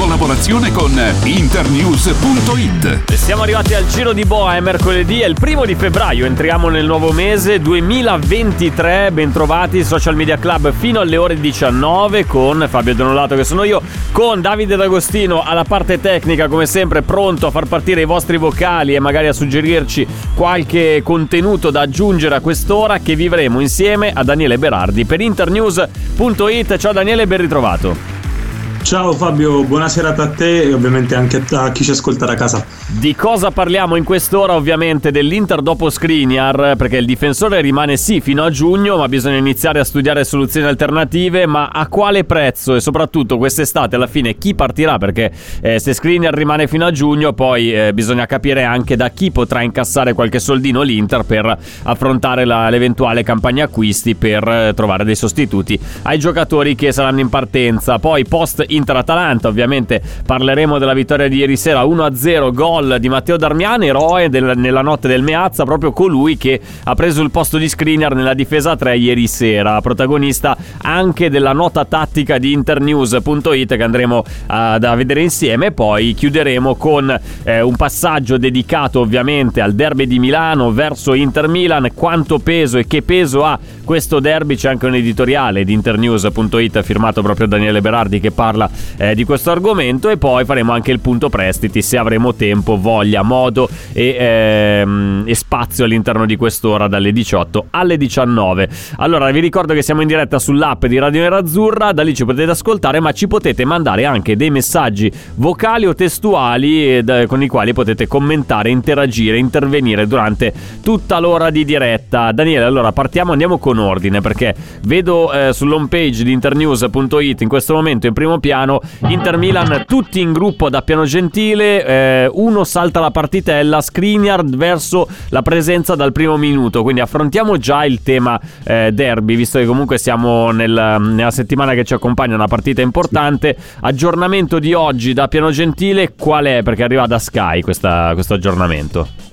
Collaborazione con internews.it. Siamo arrivati al giro di boa, è mercoledì, è il primo di febbraio, entriamo nel nuovo mese 2023, bentrovati Social Media Club fino alle ore 19 con Fabio Donolato che sono io, con Davide D'Agostino alla parte tecnica come sempre pronto a far partire i vostri vocali e magari a suggerirci qualche contenuto da aggiungere a quest'ora che vivremo insieme a Daniele Berardi per internews.it. Ciao Daniele, ben ritrovato. Ciao Fabio, buona serata a te e ovviamente anche a chi ci ascolta da casa. Di cosa parliamo in quest'ora? Ovviamente dell'Inter dopo Skriniar, perché il difensore rimane sì fino a giugno, ma bisogna iniziare a studiare soluzioni alternative, ma a quale prezzo? E soprattutto quest'estate alla fine chi partirà? Perché eh, se Skriniar rimane fino a giugno, poi eh, bisogna capire anche da chi potrà incassare qualche soldino l'Inter per affrontare la- l'eventuale campagna acquisti per eh, trovare dei sostituti ai giocatori che saranno in partenza. Poi post Inter-Atalanta, ovviamente parleremo della vittoria di ieri sera 1-0, gol di Matteo Darmian, eroe del- nella notte del Meazza, proprio colui che ha preso il posto di Skriniar nella difesa 3 ieri sera, protagonista anche della nota tattica di internews.it che andremo ad- a vedere insieme. Poi chiuderemo con eh, un passaggio dedicato ovviamente al derby di Milano verso Inter Milan, quanto peso e che peso ha questo derby. C'è anche un editoriale di internews.it firmato proprio da Daniele Berardi che parla eh, di questo argomento e poi faremo anche il punto prestiti se avremo tempo, voglia, modo e, ehm, e spazio all'interno di quest'ora dalle 18 alle 19. Allora vi ricordo che siamo in diretta sull'app di Radio Nerazzurra, da lì ci potete ascoltare ma ci potete mandare anche dei messaggi vocali o testuali eh, da- con i quali potete commentare, interagire, intervenire durante tutta l'ora di diretta. Daniele, allora partiamo, andiamo con ordine perché vedo eh, sull'home page di internews.it in questo momento in primo piano Inter Milan tutti in gruppo da piano gentile, eh, uno salta la partitella, Skriniar verso la presenza dal primo minuto, quindi affrontiamo già il tema eh, derby, visto che comunque siamo nel- nella settimana che ci accompagna una partita importante. Aggiornamento di oggi da piano gentile, qual è? Perché arriva da Sky questa- questo aggiornamento.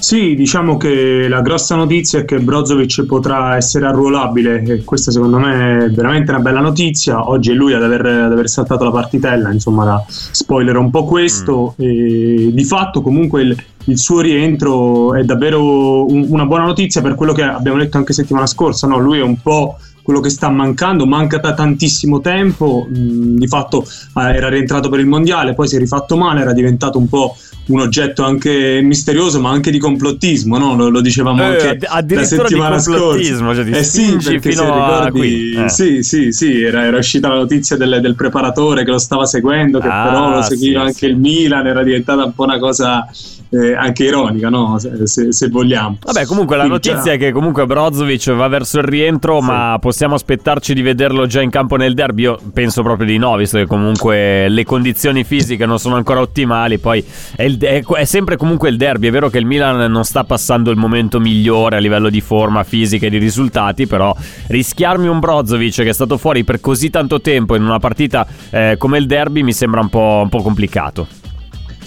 Sì, diciamo che la grossa notizia è che Brozovic potrà essere arruolabile e questa secondo me è veramente una bella notizia. Oggi è lui ad aver, ad aver saltato la partitella, insomma, la spoiler un po' questo. E di fatto comunque il, il suo rientro è davvero un- una buona notizia per quello che abbiamo detto anche settimana scorsa. No? Lui è un po' quello che sta mancando, manca da tantissimo tempo, mh, di fatto eh, era rientrato per il mondiale, poi si è rifatto male, era diventato un po' un oggetto anche misterioso, ma anche di complottismo, no? lo, lo dicevamo Eh, anche add- la settimana scorsa. cioè eh sì, perché fino se a ricordi, qui, eh. sì, sì, sì, era, era uscita la notizia del, del preparatore che lo stava seguendo, che Ah, però lo seguiva sì, anche sì. il Milan, era diventata un po' una cosa eh, anche ironica, no? se, se- se vogliamo. Vabbè, comunque la Quindi, notizia è che comunque Brozovic va verso il rientro, Sì. ma possiamo aspettarci di vederlo già in campo nel derby? Io penso proprio di no, visto che comunque le condizioni fisiche non sono ancora ottimali. Poi è, il- è- è sempre comunque il derby. È vero che il Milan non sta passando il momento migliore a livello di forma fisica e di risultati, però rischiarmi un Brozovic che è stato fuori per così tanto tempo in una partita eh, come il derby mi sembra un po', un po' complicato.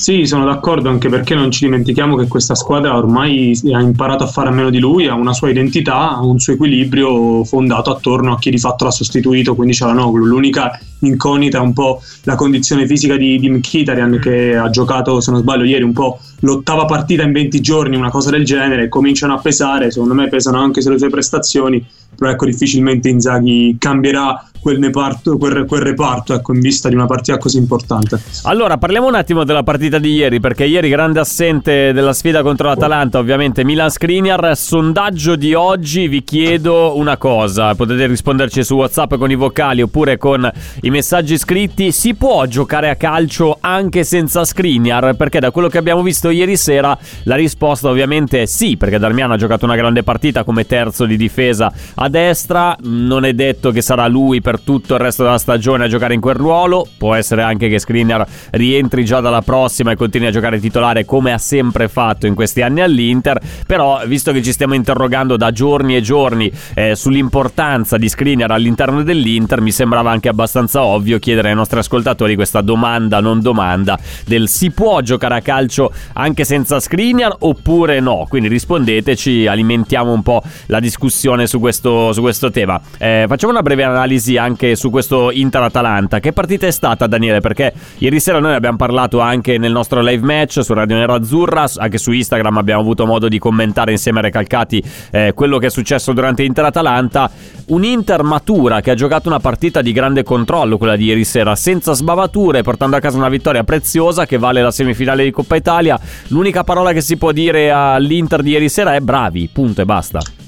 Sì, sono d'accordo anche perché non ci dimentichiamo che questa squadra ormai ha imparato a fare a meno di lui, ha una sua identità, ha un suo equilibrio fondato attorno a chi di fatto l'ha sostituito, quindi Cialanoglu. L'unica incognita è un po' la condizione fisica di, di Mkhitaryan che ha giocato, se non sbaglio, ieri un po' l'ottava partita in 20 giorni, una cosa del genere, cominciano a pesare, secondo me pesano anche sulle sue prestazioni, però ecco difficilmente Inzaghi cambierà quel, reparto, quel, quel reparto ecco, in vista di una partita così importante. Allora, parliamo un attimo della partita di ieri, perché ieri grande assente della sfida contro l'Atalanta, ovviamente Milan Skriniar. Sondaggio di oggi, vi chiedo una cosa, potete risponderci su WhatsApp con i vocali oppure con i messaggi scritti. Si può giocare a calcio anche senza Skriniar? Perché da quello che abbiamo visto ieri sera la risposta ovviamente è sì, perché Darmiano ha giocato una grande partita come terzo di difesa a destra, non è detto che sarà lui per tutto il resto della stagione a giocare in quel ruolo, può essere anche che Skriniar rientri già dalla prossima e continui a giocare titolare come ha sempre fatto in questi anni all'Inter, però visto che ci stiamo interrogando da giorni e giorni eh, sull'importanza di Skriniar all'interno dell'Inter, mi sembrava anche abbastanza ovvio chiedere ai nostri ascoltatori questa domanda non domanda del si può giocare a calcio anche senza Skriniar oppure no, quindi rispondeteci, alimentiamo un po' la discussione su questo, su questo tema. Eh, facciamo una breve analisi anche su questo Inter-Atalanta. Che partita è stata, Daniele? Perché ieri sera noi abbiamo parlato anche nel nostro live match su Radio Nero Azzurra, anche su Instagram abbiamo avuto modo di commentare insieme a Recalcati eh, quello che è successo durante Inter-Atalanta. Un Inter matura che ha giocato una partita di grande controllo, quella di ieri sera, senza sbavature, portando a casa una vittoria preziosa che vale la semifinale di Coppa Italia. L'unica parola che si può dire all'Inter di ieri sera è bravi, punto e basta.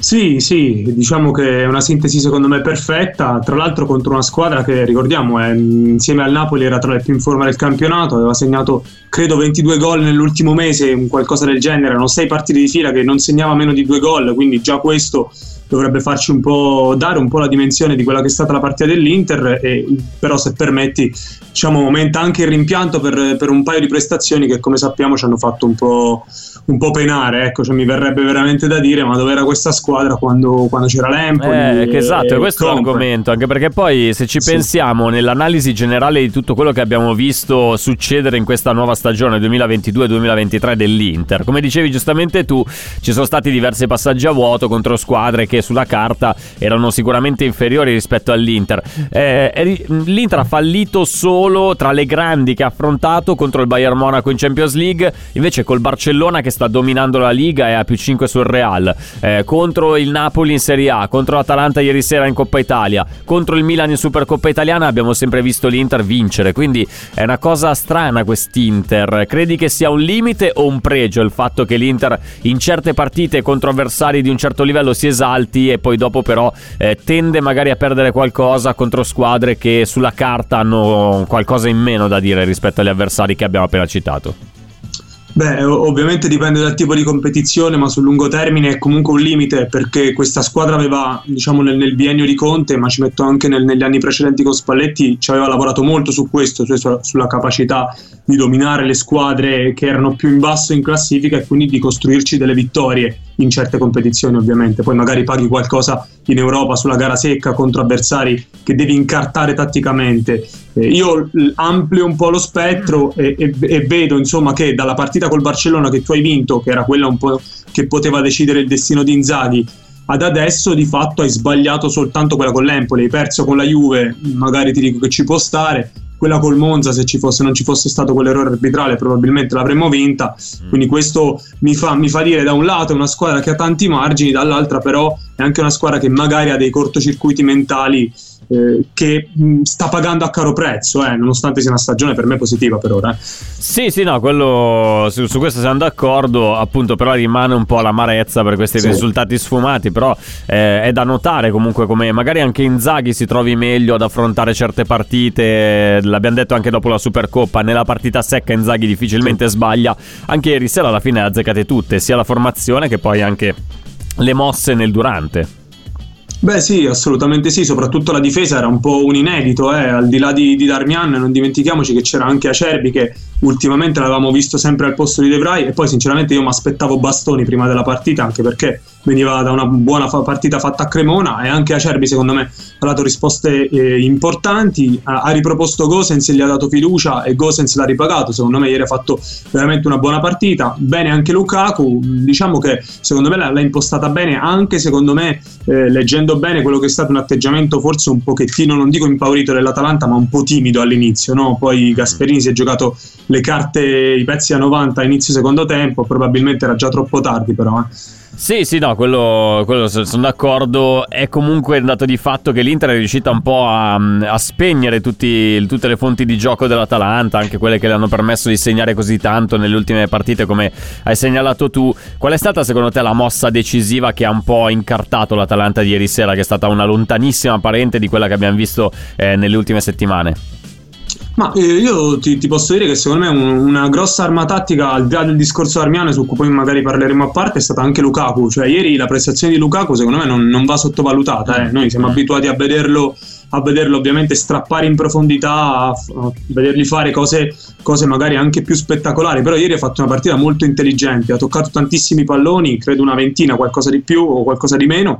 Sì, sì, diciamo che è una sintesi secondo me perfetta, tra l'altro contro una squadra che ricordiamo è, insieme al Napoli era tra le più in forma del campionato, aveva segnato credo 22 gol nell'ultimo mese, qualcosa del genere, erano sei partite di fila che non segnava meno di due gol, quindi già questo dovrebbe farci un po' dare un po' la dimensione di quella che è stata la partita dell'Inter e, però se permetti diciamo aumenta anche il rimpianto per, per un paio di prestazioni che come sappiamo ci hanno fatto un po' un po' penare, ecco, cioè mi verrebbe veramente da dire, ma dove era questa squadra quando, quando c'era l'Empoli? Eh, esatto, questo è l'argomento, anche perché poi se ci sì. pensiamo nell'analisi generale di tutto quello che abbiamo visto succedere in questa nuova stagione 2022-2023 dell'Inter, come dicevi giustamente tu, ci sono stati diversi passaggi a vuoto contro squadre che sulla carta erano sicuramente inferiori rispetto all'Inter. Eh, L'Inter ha fallito solo tra le grandi che ha affrontato contro il Bayern Monaco in Champions League, invece col Barcellona che sta dominando la Liga e ha più 5 sul Real, eh, contro il Napoli in Serie A, contro l'Atalanta ieri sera in Coppa Italia, contro il Milan in Supercoppa Italiana abbiamo sempre visto l'Inter vincere, quindi è una cosa strana quest'Inter. Credi che sia un limite o un pregio il fatto che l'Inter in certe partite contro avversari di un certo livello si esalti e poi dopo però eh, tende magari a perdere qualcosa contro squadre che sulla carta hanno qualcosa in meno da dire rispetto agli avversari che abbiamo appena citato? Beh, ovviamente dipende dal tipo di competizione, ma sul lungo termine è comunque un limite perché questa squadra aveva, diciamo, nel, nel biennio di Conte, ma ci metto anche nel, negli anni precedenti con Spalletti, ci aveva lavorato molto su questo, cioè su, sulla capacità di dominare le squadre che erano più in basso in classifica e quindi di costruirci delle vittorie in certe competizioni ovviamente, poi magari paghi qualcosa in Europa sulla gara secca contro avversari che devi incartare tatticamente. Eh, io amplio un po' lo spettro e, e, e, vedo insomma che dalla partita col Barcellona che tu hai vinto, che era quella un po' che poteva decidere il destino di Inzaghi, ad adesso di fatto hai sbagliato soltanto quella con l'Empoli, hai perso con la Juve, magari ti dico che ci può stare, quella col Monza se ci fosse, non ci fosse stato quell'errore arbitrale probabilmente l'avremmo vinta mm. quindi questo mi fa, mi fa dire da un lato è una squadra che ha tanti margini dall'altra però è anche una squadra che magari ha dei cortocircuiti mentali eh, che mh, sta pagando a caro prezzo, eh, nonostante sia una stagione per me positiva per ora. Sì, sì, no, quello, su, su, questo siamo d'accordo, appunto però rimane un po' l'amarezza per questi sì. risultati sfumati, però eh, è da notare comunque come magari anche Inzaghi si trovi meglio ad affrontare certe partite, l'abbiamo detto anche dopo la Supercoppa, nella partita secca Inzaghi difficilmente sì. sbaglia, anche ieri sera alla fine azzeccate tutte, sia la formazione che poi anche le mosse nel durante. Beh sì, assolutamente sì, soprattutto la difesa era un po' un inedito, eh. al di là di, di Darmian non dimentichiamoci che c'era anche Acerbi che ultimamente l'avevamo visto sempre al posto di De Vrij e poi sinceramente io mi aspettavo Bastoni prima della partita anche perché veniva da una buona partita fatta a Cremona e anche Acerbi secondo me ha dato risposte eh, importanti, ha, ha, riproposto Gosens, gli ha dato fiducia e Gosens l'ha ripagato, secondo me ieri ha fatto veramente una buona partita, bene anche Lukaku, diciamo che secondo me l'ha, l'ha impostata bene anche secondo me eh, leggendo bene quello che è stato un atteggiamento forse un pochettino, non dico impaurito dell'Atalanta ma un po' timido all'inizio, no? poi Gasperini si è giocato le carte, i pezzi a 90 a inizio secondo tempo, probabilmente era già troppo tardi però. Eh. Sì, sì, no, quello, quello, sono d'accordo. È comunque un dato di fatto che l'Inter è riuscita un po' a, a spegnere tutti, tutte le fonti di gioco dell'Atalanta, anche quelle che le hanno permesso di segnare così tanto nelle ultime partite, come hai segnalato tu. Qual è stata secondo te la mossa decisiva che ha un po' incartato l'Atalanta di ieri sera, che è stata una lontanissima parente di quella che abbiamo visto eh, nelle ultime settimane? Ma eh, io ti, ti, posso dire che secondo me un, una grossa arma tattica, al di là del discorso armiano, su cui poi magari parleremo a parte, è stata anche Lukaku. Cioè, ieri la prestazione di Lukaku, secondo me, non, non va sottovalutata. Eh. Noi siamo mm. abituati a vederlo a vederlo ovviamente strappare in profondità, a, a vedergli fare cose, cose, magari anche più spettacolari, però ieri ha fatto una partita molto intelligente, ha toccato tantissimi palloni, credo una ventina, qualcosa di più o qualcosa di meno,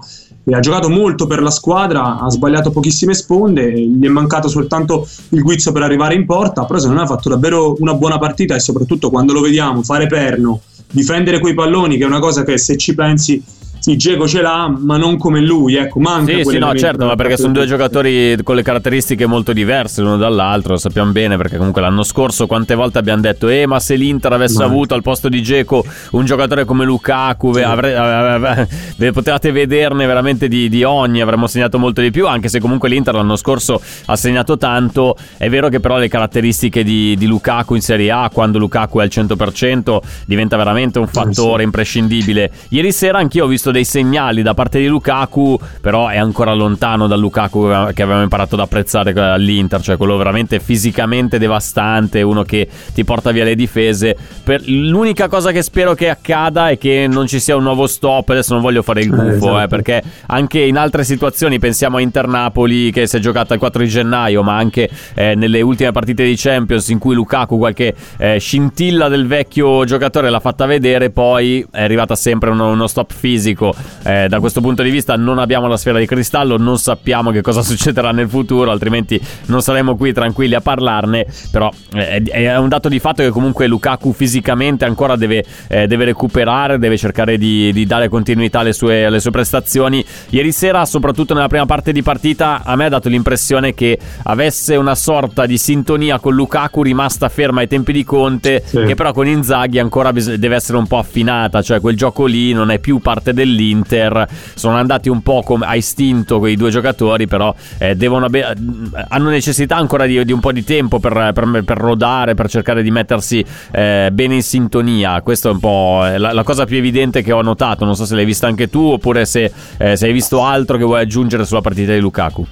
ha giocato molto per la squadra, ha sbagliato pochissime sponde, gli è mancato soltanto il guizzo per arrivare in porta, però secondo me ha fatto davvero una buona partita e soprattutto quando lo vediamo fare perno, difendere quei palloni, che è una cosa che se ci pensi sì, Diego ce l'ha, ma non come lui, ecco, manca Sì, sì, no, certo, ma perché sono due giocatori con le caratteristiche molto diverse l'uno dall'altro, lo sappiamo bene, perché comunque l'anno scorso quante volte abbiamo detto "Eh, ma se l'Inter avesse ma... avuto al posto di Geco un giocatore come Lukaku, sì. avre... avre... potevate vederne veramente di, di, ogni, avremmo segnato molto di più, anche se comunque l'Inter l'anno scorso ha segnato tanto. È vero che però le caratteristiche di, di Lukaku in Serie A, quando Lukaku è al 100%, diventa veramente un fattore sì. imprescindibile. Ieri sera anch'io ho visto visto dei segnali da parte di Lukaku, però è ancora lontano dal Lukaku che avevamo imparato ad apprezzare all'Inter, cioè quello veramente fisicamente devastante, uno che ti porta via le difese. Per... L'unica cosa che spero che accada è che non ci sia un nuovo stop, adesso non voglio fare il gufo, eh, esatto. eh, perché anche in altre situazioni, pensiamo a Inter-Napoli che si è giocata il 4 di gennaio, ma anche eh, nelle ultime partite di Champions in cui Lukaku qualche eh, scintilla del vecchio giocatore l'ha fatta vedere, poi è arrivata sempre uno, uno stop fisico dico, eh, da questo punto di vista non abbiamo la sfera di cristallo, non sappiamo che cosa succederà nel futuro, altrimenti non saremo qui tranquilli a parlarne, però eh, è un dato di fatto che comunque Lukaku fisicamente ancora deve, eh, deve recuperare, deve cercare di, di dare continuità alle sue, alle sue, prestazioni. Ieri sera, soprattutto nella prima parte di partita, a me ha dato l'impressione che avesse una sorta di sintonia con Lukaku rimasta ferma ai tempi di Conte, sì. che però con Inzaghi ancora deve essere un po' affinata, cioè quel gioco lì non è più parte del dell'Inter. Sono andati un po' come a istinto quei due giocatori, però eh, be- hanno necessità ancora di, di, un po' di tempo per, per, per rodare, per cercare di mettersi eh, bene in sintonia. Questa è un po' la, la, cosa più evidente che ho notato. Non so se l'hai vista anche tu oppure se, eh, se hai visto altro che vuoi aggiungere sulla partita di Lukaku.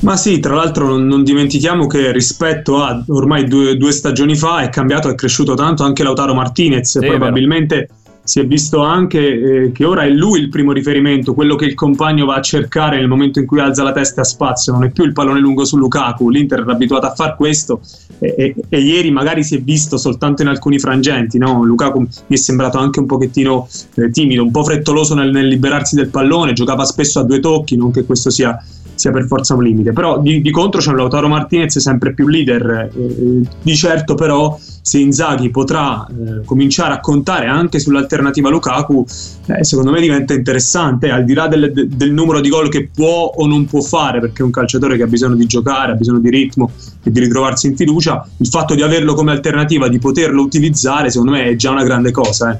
Ma sì, tra l'altro non, dimentichiamo che rispetto a ormai due, due, stagioni fa è cambiato, è cresciuto tanto anche Lautaro Martinez, sì, probabilmente si è visto anche eh, che ora è lui il primo riferimento, quello che il compagno va a cercare nel momento in cui alza la testa a spazio, non è più il pallone lungo su Lukaku, l'Inter era abituato a fare questo e, e, e, ieri magari si è visto soltanto in alcuni frangenti, no? Lukaku mi è sembrato anche un pochettino eh, timido, un po' frettoloso nel, nel liberarsi del pallone, giocava spesso a due tocchi, non che questo sia sia per forza un limite. Però di, di contro c'è un Lautaro Martinez sempre più leader. Eh, di certo, però, se Inzaghi potrà eh, cominciare a contare anche sull'alternativa Lukaku, eh, secondo me diventa interessante, al di là del, del, numero di gol che può o non può fare, perché è un calciatore che ha bisogno di giocare, ha bisogno di ritmo e di ritrovarsi in fiducia. Il fatto di averlo come alternativa, di poterlo utilizzare, secondo me è già una grande cosa.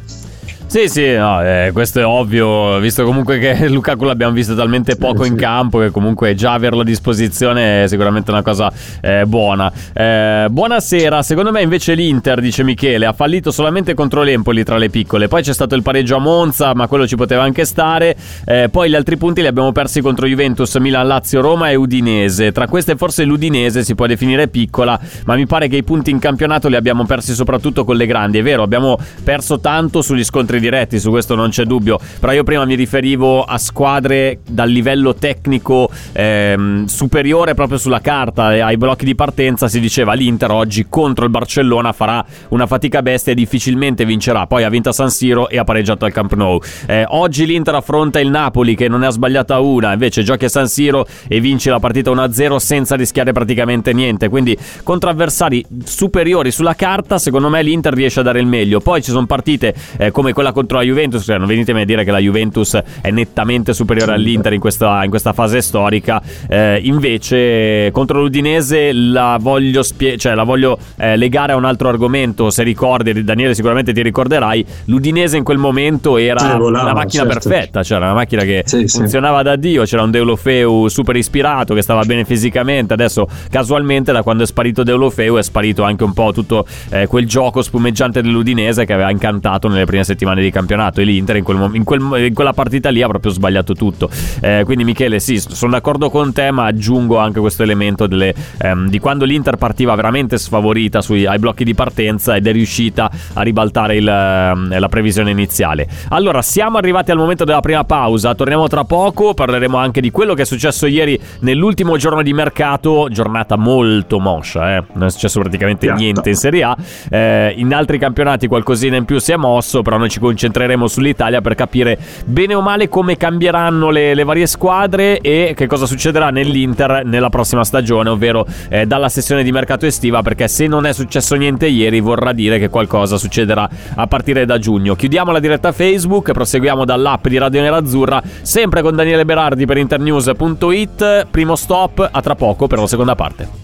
Sì, sì, no, eh, questo è ovvio, visto comunque che Lukaku l'abbiamo visto talmente poco sì, in sì. campo che comunque già averlo a disposizione è sicuramente una cosa eh, buona. Eh, buonasera, secondo me invece l'Inter, dice Michele, ha fallito solamente contro l'Empoli tra le piccole, poi c'è stato il pareggio a Monza, ma quello ci poteva anche stare, eh, poi gli altri punti li abbiamo persi contro Juventus, Milan, Lazio, Roma e Udinese. Tra queste forse l'Udinese si può definire piccola, ma mi pare che i punti in campionato li abbiamo persi soprattutto con le grandi, è vero, abbiamo perso tanto sugli scontri diretti, su questo non c'è dubbio. Però io prima mi riferivo a squadre dal livello tecnico ehm, superiore proprio sulla carta, ai blocchi di partenza si diceva l'Inter oggi contro il Barcellona farà una fatica bestia e difficilmente vincerà. Poi ha vinto a San Siro e ha pareggiato al Camp Nou. Eh, oggi l'Inter affronta il Napoli che non ne ha sbagliata una, invece giochi a San Siro e vince la partita 1-0 senza rischiare praticamente niente. Quindi contro avversari superiori sulla carta, secondo me l'Inter riesce a dare il meglio. Poi ci sono partite eh, come quella contro la Juventus, cioè non venitemi a dire che la Juventus è nettamente superiore all'Inter in questa, in questa fase storica, eh, invece contro l'Udinese la voglio, spie- cioè, la voglio eh, legare a un altro argomento, se ricordi Daniele sicuramente ti ricorderai, l'Udinese in quel momento era volava, una macchina certo. perfetta, cioè una macchina che sì, funzionava sì. da Dio, c'era un Deulofeu super ispirato che stava bene fisicamente, adesso casualmente da quando è sparito Deulofeu è sparito anche un po' tutto eh, quel gioco spumeggiante dell'Udinese che aveva incantato nelle prime settimane settimane di campionato e l'Inter in, quel, in, quel, in quella partita lì ha proprio sbagliato tutto. Eh, quindi Michele, sì, sono d'accordo con te, ma aggiungo anche questo elemento delle, ehm, di quando l'Inter partiva veramente sfavorita sui, ai blocchi di partenza ed è riuscita a ribaltare il, ehm, la previsione iniziale. Allora, siamo arrivati al momento della prima pausa, torniamo tra poco, parleremo anche di quello che è successo ieri nell'ultimo giorno di mercato, giornata molto moscia, eh? non è successo praticamente Piatta. niente in Serie A. Eh, in altri campionati qualcosina in più si è mosso, però noi ci concentreremo sull'Italia per capire bene o male come cambieranno le, le varie squadre e che cosa succederà nell'Inter nella prossima stagione, ovvero eh, dalla sessione di mercato estiva, perché se non è successo niente ieri vorrà dire che qualcosa succederà a partire da giugno. Chiudiamo la diretta Facebook, proseguiamo dall'app di Radio Nerazzurra, sempre con Daniele Berardi per internews.it. Primo stop, a tra poco per la seconda parte.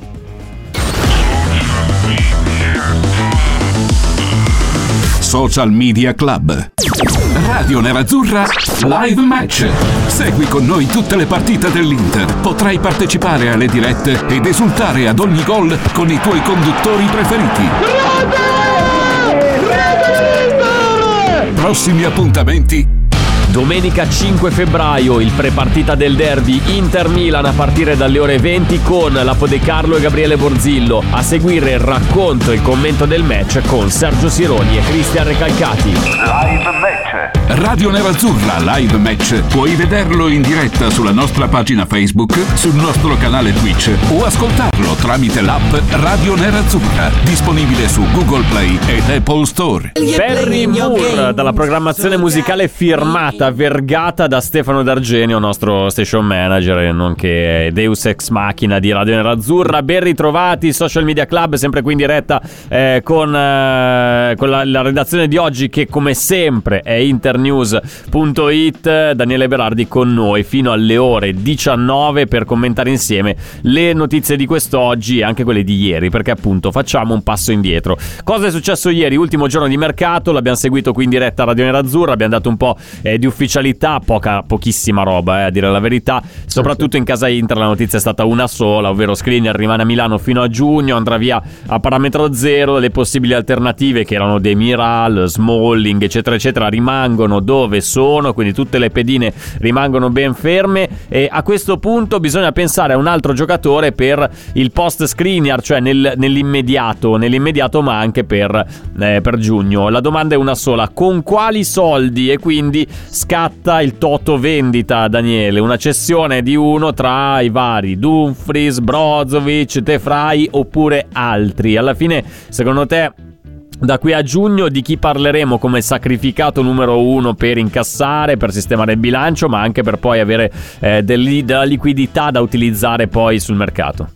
Social Media Club. Radio Nerazzurra Live Match. Segui con noi tutte le partite dell'Inter. Potrai partecipare alle dirette ed esultare ad ogni gol con i tuoi conduttori preferiti. Prossimi appuntamenti Domenica 5 febbraio il prepartita del derby Inter-Milan a partire dalle ore 20 con Lapo De Carlo e Gabriele Borzillo. A seguire il racconto e il commento del match con Sergio Sironi e Cristian Recalcati. Live Match. Radio Nerazzurra Live Match. Puoi vederlo in diretta sulla nostra pagina Facebook, sul nostro canale Twitch o ascoltarlo tramite l'app Radio Nerazzurra, disponibile su Google Play ed Apple Store. Perry Moore dalla programmazione musicale firmata stata vergata da Stefano D'Argenio, nostro station manager, nonché Deus Ex Machina di Radio Nerazzurra. Ben ritrovati, Social Media Club, sempre qui in diretta eh, con, eh, con la, la, redazione di oggi che come sempre è internews.it. Daniele Berardi con noi fino alle ore 19 per commentare insieme le notizie di quest'oggi e anche quelle di ieri, perché appunto facciamo un passo indietro. Cosa è successo ieri? Ultimo giorno di mercato, l'abbiamo seguito qui in diretta a Radio Nerazzurra, abbiamo dato un po' eh, di ufficialità, poca, pochissima roba, eh, a dire la verità. Soprattutto in casa Inter la notizia è stata una sola, ovvero Skriniar rimane a Milano fino a giugno, andrà via a parametro zero, le possibili alternative che erano Demiral, Smalling, eccetera, eccetera, rimangono dove sono, quindi tutte le pedine rimangono ben ferme e a questo punto bisogna pensare a un altro giocatore per il post Skriniar, cioè nel, nell'immediato, nell'immediato ma anche per, eh, per giugno. La domanda è una sola, con quali soldi e quindi scatta il toto vendita, Daniele, una cessione di uno tra i vari Dumfries, Brozovic, Tefrai oppure altri. Alla fine, secondo te, da qui a giugno di chi parleremo come sacrificato numero uno per incassare, per sistemare il bilancio, ma anche per poi avere eh, della liquidità da utilizzare poi sul mercato?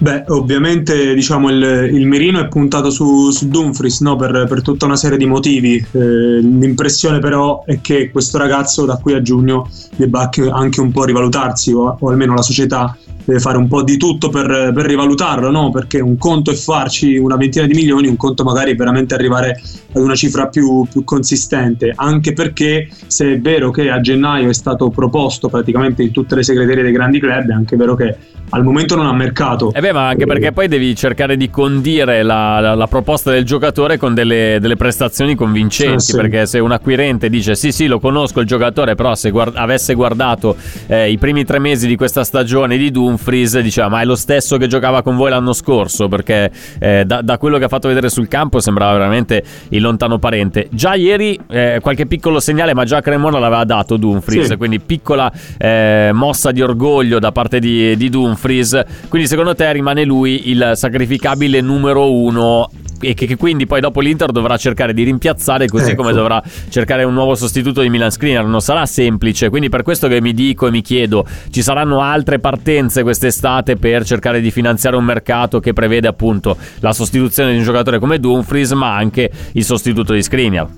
Beh, ovviamente diciamo, il, il, mirino è puntato su, su Dumfries no? per, per, tutta una serie di motivi. Eh, l'impressione però è che questo ragazzo da qui a giugno debba anche un po' rivalutarsi, o, o almeno la società deve fare un po' di tutto per, per rivalutarlo, no? perché un conto è farci una ventina di milioni, un conto magari è veramente arrivare ad una cifra più, più, consistente, anche perché se è vero che a gennaio è stato proposto praticamente in tutte le segreterie dei grandi club, è anche vero che al momento non ha mercato. E eh beh, ma anche perché poi devi cercare di condire la, la, la proposta del giocatore con delle, delle prestazioni convincenti, ah, sì. perché se un acquirente dice sì sì lo conosco il giocatore, però se guard- avesse guardato eh, i primi tre mesi di questa stagione di Doom, Dumfries diceva ma è lo stesso che giocava con voi l'anno scorso? Perché eh, da, da, quello che ha fatto vedere sul campo sembrava veramente il lontano parente. Già ieri eh, qualche piccolo segnale ma già Cremona l'aveva dato Dumfries sì. quindi piccola eh, mossa di orgoglio da parte di, di Dumfries. Quindi secondo te rimane lui il sacrificabile numero uno e che, che, quindi poi dopo l'Inter dovrà cercare di rimpiazzare così ecco. come dovrà cercare un nuovo sostituto di Milan Skriniar non sarà semplice quindi per questo che mi dico e mi chiedo ci saranno altre partenze quest'estate per cercare di finanziare un mercato che prevede appunto la sostituzione di un giocatore come Dumfries ma anche il sostituto di Skriniar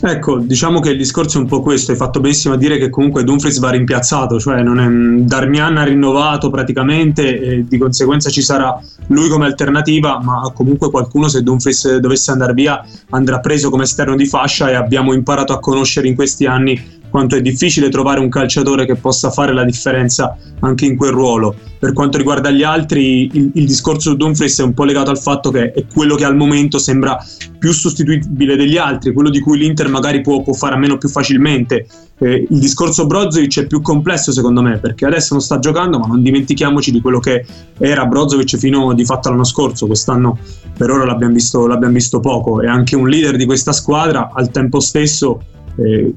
Ecco, diciamo che il discorso è un po' questo, hai fatto benissimo a dire che comunque Dumfries va rimpiazzato, cioè è, Darmian ha rinnovato praticamente e di conseguenza ci sarà lui come alternativa, ma comunque qualcuno se Dumfries dovesse andare via andrà preso come esterno di fascia e abbiamo imparato a conoscere in questi anni quanto è difficile trovare un calciatore che possa fare la differenza anche in quel ruolo. Per quanto riguarda gli altri, il, il discorso su Dumfries è un po' legato al fatto che è quello che al momento sembra più sostituibile degli altri, quello di cui l'Inter magari può, può fare a meno più facilmente. Eh, il discorso Brozovic è più complesso secondo me perché adesso non sta giocando, ma non dimentichiamoci di quello che era Brozovic fino di fatto l'anno scorso. Quest'anno per ora l'abbiamo visto, l'abbiamo visto poco. È anche un leader di questa squadra, al tempo stesso. Eh,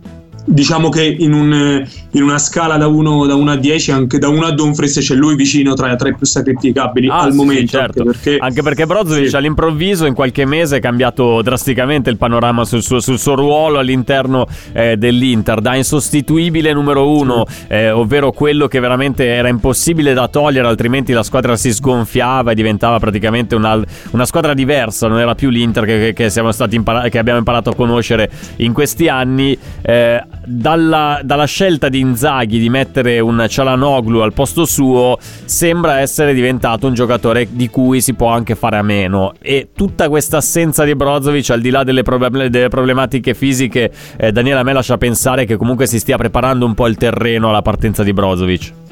diciamo che in, un, in, una scala da 1, da 1 a 10, anche da 1 a Dumfries c'è lui vicino tra, tra i più sacrificabili ah, al sì, momento. certo. Anche perché, anche perché Brozovic sì. all'improvviso in qualche mese è cambiato drasticamente il panorama sul suo, sul suo ruolo all'interno eh, dell'Inter, da insostituibile numero 1, sì. eh, ovvero quello che veramente era impossibile da togliere, altrimenti la squadra si sgonfiava e diventava praticamente una, una squadra diversa, non era più l'Inter che, che, che, impara- che abbiamo imparato a conoscere in questi anni. Eh, dalla, dalla, scelta di Inzaghi di mettere un Cialanoglu al posto suo sembra essere diventato un giocatore di cui si può anche fare a meno. E tutta questa assenza di Brozovic al di là delle, problem- delle problematiche fisiche eh, Daniela a me lascia pensare che comunque si stia preparando un po' il terreno alla partenza di Brozovic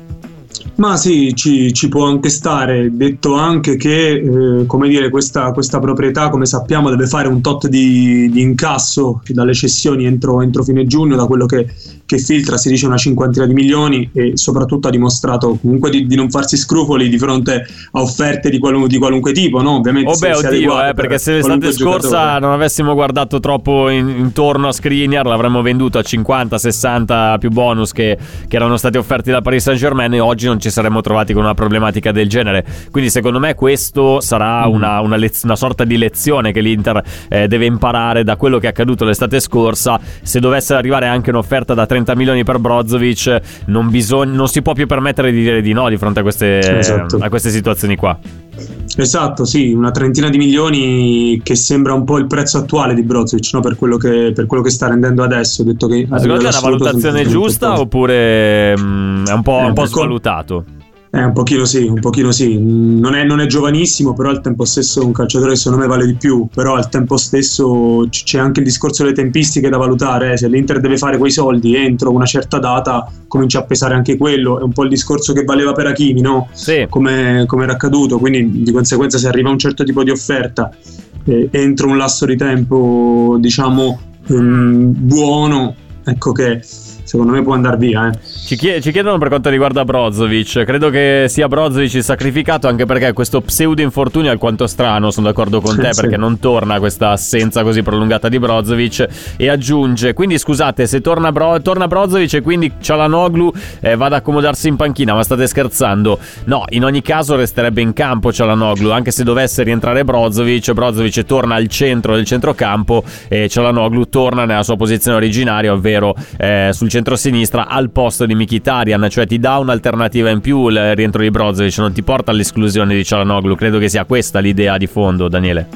ma sì, ci, ci, può anche stare, detto anche che eh, come dire, questa, questa, proprietà, come sappiamo, deve fare un tot di, di incasso dalle cessioni entro, entro, fine giugno, da quello che, che, filtra si dice una cinquantina di milioni e soprattutto ha dimostrato comunque di, di non farsi scrupoli di fronte a offerte di, qualun, di qualunque tipo, no? Ovviamente oh beh, oddio, eh, perché se l'estate scorsa giocatore. non avessimo guardato troppo in, intorno a Skriniar l'avremmo venduto a 50-60 più bonus che, che erano stati offerti da Paris Saint Germain e oggi non ci saremmo trovati con una problematica del genere. Quindi, secondo me, questo sarà mm. una, una, lez- una sorta di lezione che l'Inter eh, deve imparare da quello che è accaduto l'estate scorsa. Se dovesse arrivare anche un'offerta da 30 milioni per Brozovic, non, bisog- non si può più permettere di dire di no di fronte a queste, esatto. a queste situazioni qua. Esatto, sì, una trentina di milioni che sembra un po' il prezzo attuale di Brozovic no? per, quello che, per, quello che, sta rendendo adesso. Detto che Ma secondo te è una valutazione giusta oppure mh, mm, è un po', eh, un po svalutato? Eh, un pochino sì, un pochino sì. Non è, non è, giovanissimo, però al tempo stesso è un calciatore che secondo me vale di più. Però al tempo stesso c'è anche il discorso delle tempistiche da valutare. Eh. Se l'Inter deve fare quei soldi entro una certa data, comincia a pesare anche quello. È un po' il discorso che valeva per Hakimi, no? Sì. Come, come era accaduto. Quindi di conseguenza se arriva un certo tipo di offerta eh, entro un lasso di tempo, diciamo, um, buono, ecco che secondo me può andare via. Eh. Ci, chied- ci, chiedono per quanto riguarda Brozovic. Credo che sia Brozovic il sacrificato, anche perché questo pseudo infortunio è alquanto strano. Sono d'accordo con te, perché non torna questa assenza così prolungata di Brozovic. E aggiunge: Quindi scusate, se torna, Bro- torna Brozovic e quindi Cialanoglu eh, va ad accomodarsi in panchina, ma state scherzando? No, in ogni caso resterebbe in campo Cialanoglu, anche se dovesse rientrare Brozovic. Brozovic torna al centro del centrocampo e Cialanoglu torna nella sua posizione originaria, ovvero eh, sul centro centro-sinistra al posto di Mkhitaryan, cioè ti dà un'alternativa in più il rientro di Brozovic, non ti porta all'esclusione di Cialanoglu. Credo che sia questa l'idea di fondo, Daniele.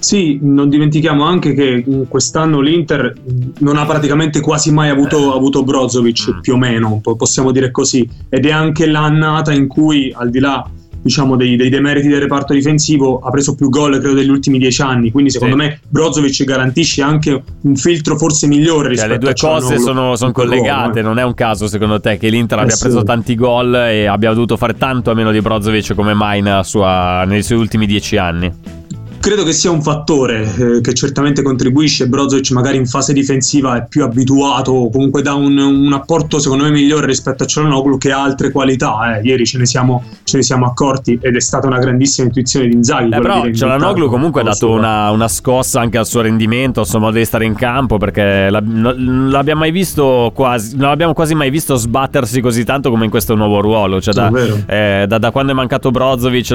Sì, non dimentichiamo anche che quest'anno l'Inter non ha praticamente quasi mai avuto, avuto Brozovic, mm. più o meno, possiamo dire così, ed è anche l'annata in cui, al di là diciamo, dei, dei, demeriti del reparto difensivo ha preso più gol credo degli ultimi dieci anni quindi secondo sì. me Brozovic garantisce anche un filtro forse migliore rispetto cioè, le due cose sono, sono collegate non è un caso secondo te che l'Inter eh abbia sì. preso tanti gol e abbia dovuto fare tanto a meno di Brozovic come mai sua, nei suoi ultimi dieci anni credo che sia un fattore eh, che certamente contribuisce. Brozovic magari in fase difensiva è più abituato, comunque dà un, un apporto secondo me migliore rispetto a Cialanoglu che ha altre qualità. Eh. Ieri ce ne, siamo, ce ne, siamo, accorti ed è stata una grandissima intuizione di Inzaghi. Eh, però Cialanoglu comunque ha dato una, una, scossa anche al suo rendimento, al suo modo di stare in campo perché non l'abbiamo mai visto quasi, non l'abbiamo quasi mai visto sbattersi così tanto come in questo nuovo ruolo. Cioè da, eh, da, da quando è mancato Brozovic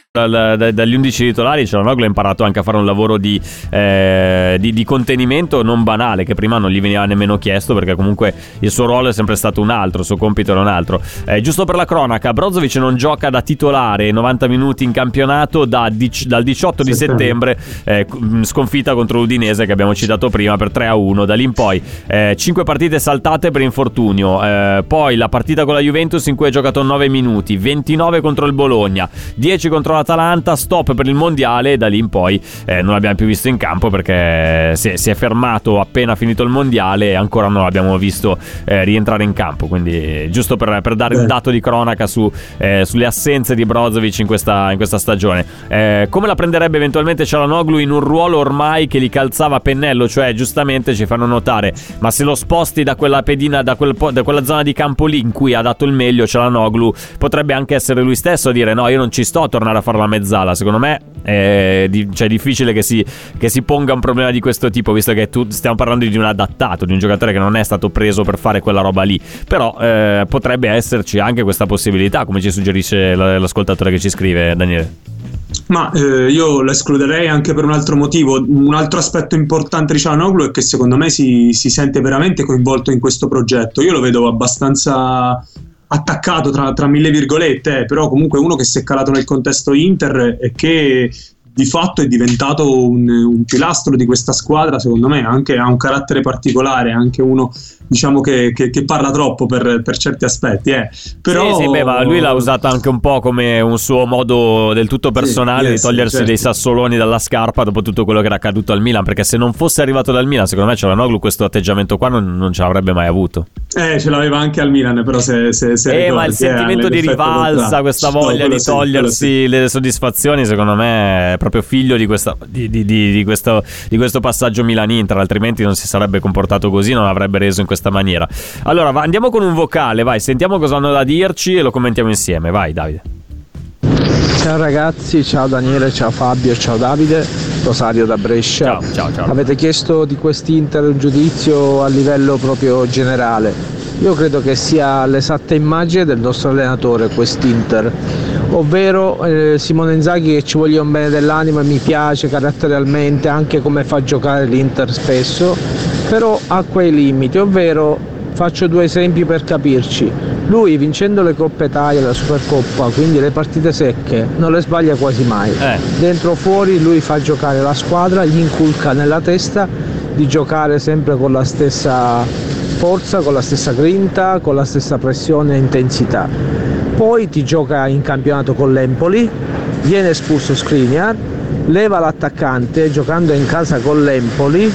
dagli 11 titolari Cialanoglu ha imparato anche a fare un lavoro di, eh, di, di, contenimento non banale che prima non gli veniva nemmeno chiesto perché comunque il suo ruolo è sempre stato un altro, il suo compito era un altro. Eh, giusto per la cronaca, Brozovic non gioca da titolare 90 minuti in campionato da, dal 18 di settembre, eh, sconfitta contro l'Udinese che abbiamo citato prima per 3 a 1. Da lì in poi 5 eh, partite saltate per infortunio, eh, poi la partita con la Juventus in cui ha giocato 9 minuti, 29 contro il Bologna, 10 contro la l'Atalanta, stop per il mondiale e da lì in poi eh, non l'abbiamo più visto in campo perché si è, si è, fermato appena finito il mondiale e ancora non l'abbiamo visto eh, rientrare in campo. Quindi giusto per, per dare Beh. un dato di cronaca su, eh, sulle assenze di Brozovic in questa, in questa stagione. Eh, come la prenderebbe eventualmente Cialanoglu in un ruolo ormai che gli calzava a pennello, cioè giustamente ci fanno notare, ma se lo sposti da quella pedina, da, quel, da quella zona di campo lì in cui ha dato il meglio Cialanoglu, potrebbe anche essere lui stesso a dire no, io non ci sto a tornare a fare la mezzala. Secondo me è, di, cioè, difficile che si, che si, ponga un problema di questo tipo, visto che tu, stiamo parlando di un adattato, di un giocatore che non è stato preso per fare quella roba lì. Però eh, potrebbe esserci anche questa possibilità, come ci suggerisce l'ascoltatore che ci scrive, Daniele. Ma eh, io lo escluderei anche per un altro motivo. Un altro aspetto importante di Cialanoglu è che secondo me si, si, sente veramente coinvolto in questo progetto. Io lo vedo abbastanza attaccato tra, tra mille virgolette, eh, però comunque uno che si è calato nel contesto Inter e che di fatto è diventato un, un, pilastro di questa squadra, secondo me, anche ha un carattere particolare, anche uno diciamo che, che, che parla troppo per, per, certi aspetti. Eh. Però... Sì, sì, beh, ma lui l'ha usato anche un po' come un suo modo del tutto personale sì, yes, di togliersi certo. dei sassoloni dalla scarpa dopo tutto quello che era accaduto al Milan, perché se non fosse arrivato dal Milan, secondo me Cialanoglu questo atteggiamento qua non, non ce l'avrebbe mai avuto. Eh, ce l'aveva anche al Milan, però se, se, se eh, ricordi, ma il sentimento eh, di rivalsa, questa voglia no, di togliersi sì, le soddisfazioni, secondo me proprio figlio di, questa, di, di, di questo, questo, passaggio Milan-Inter, altrimenti non si sarebbe comportato così, non avrebbe reso in questa maniera. Allora, va, andiamo con un vocale, vai, sentiamo cosa hanno da dirci e lo commentiamo insieme. Vai, Davide. Ciao ragazzi, ciao Daniele, ciao Fabio, ciao Davide, Rosario da Brescia. Ciao, ciao, ciao. Avete chiesto di quest'Inter un giudizio a livello proprio generale. Io credo che sia l'esatta immagine del nostro allenatore quest'Inter, ovvero eh, Simone Inzaghi che ci voglia un bene dell'animo e mi piace caratterialmente anche come fa giocare l'Inter spesso, però ha quei limiti, ovvero Faccio due esempi per capirci. Lui vincendo le Coppe Italia, la Supercoppa, quindi le partite secche, non le sbaglia quasi mai. Eh. Dentro o fuori lui fa giocare la squadra, gli inculca nella testa di giocare sempre con la stessa forza, con la stessa grinta, con la stessa pressione e intensità. Poi ti gioca in campionato con l'Empoli, viene espulso Skriniar, leva l'attaccante giocando in casa con l'Empoli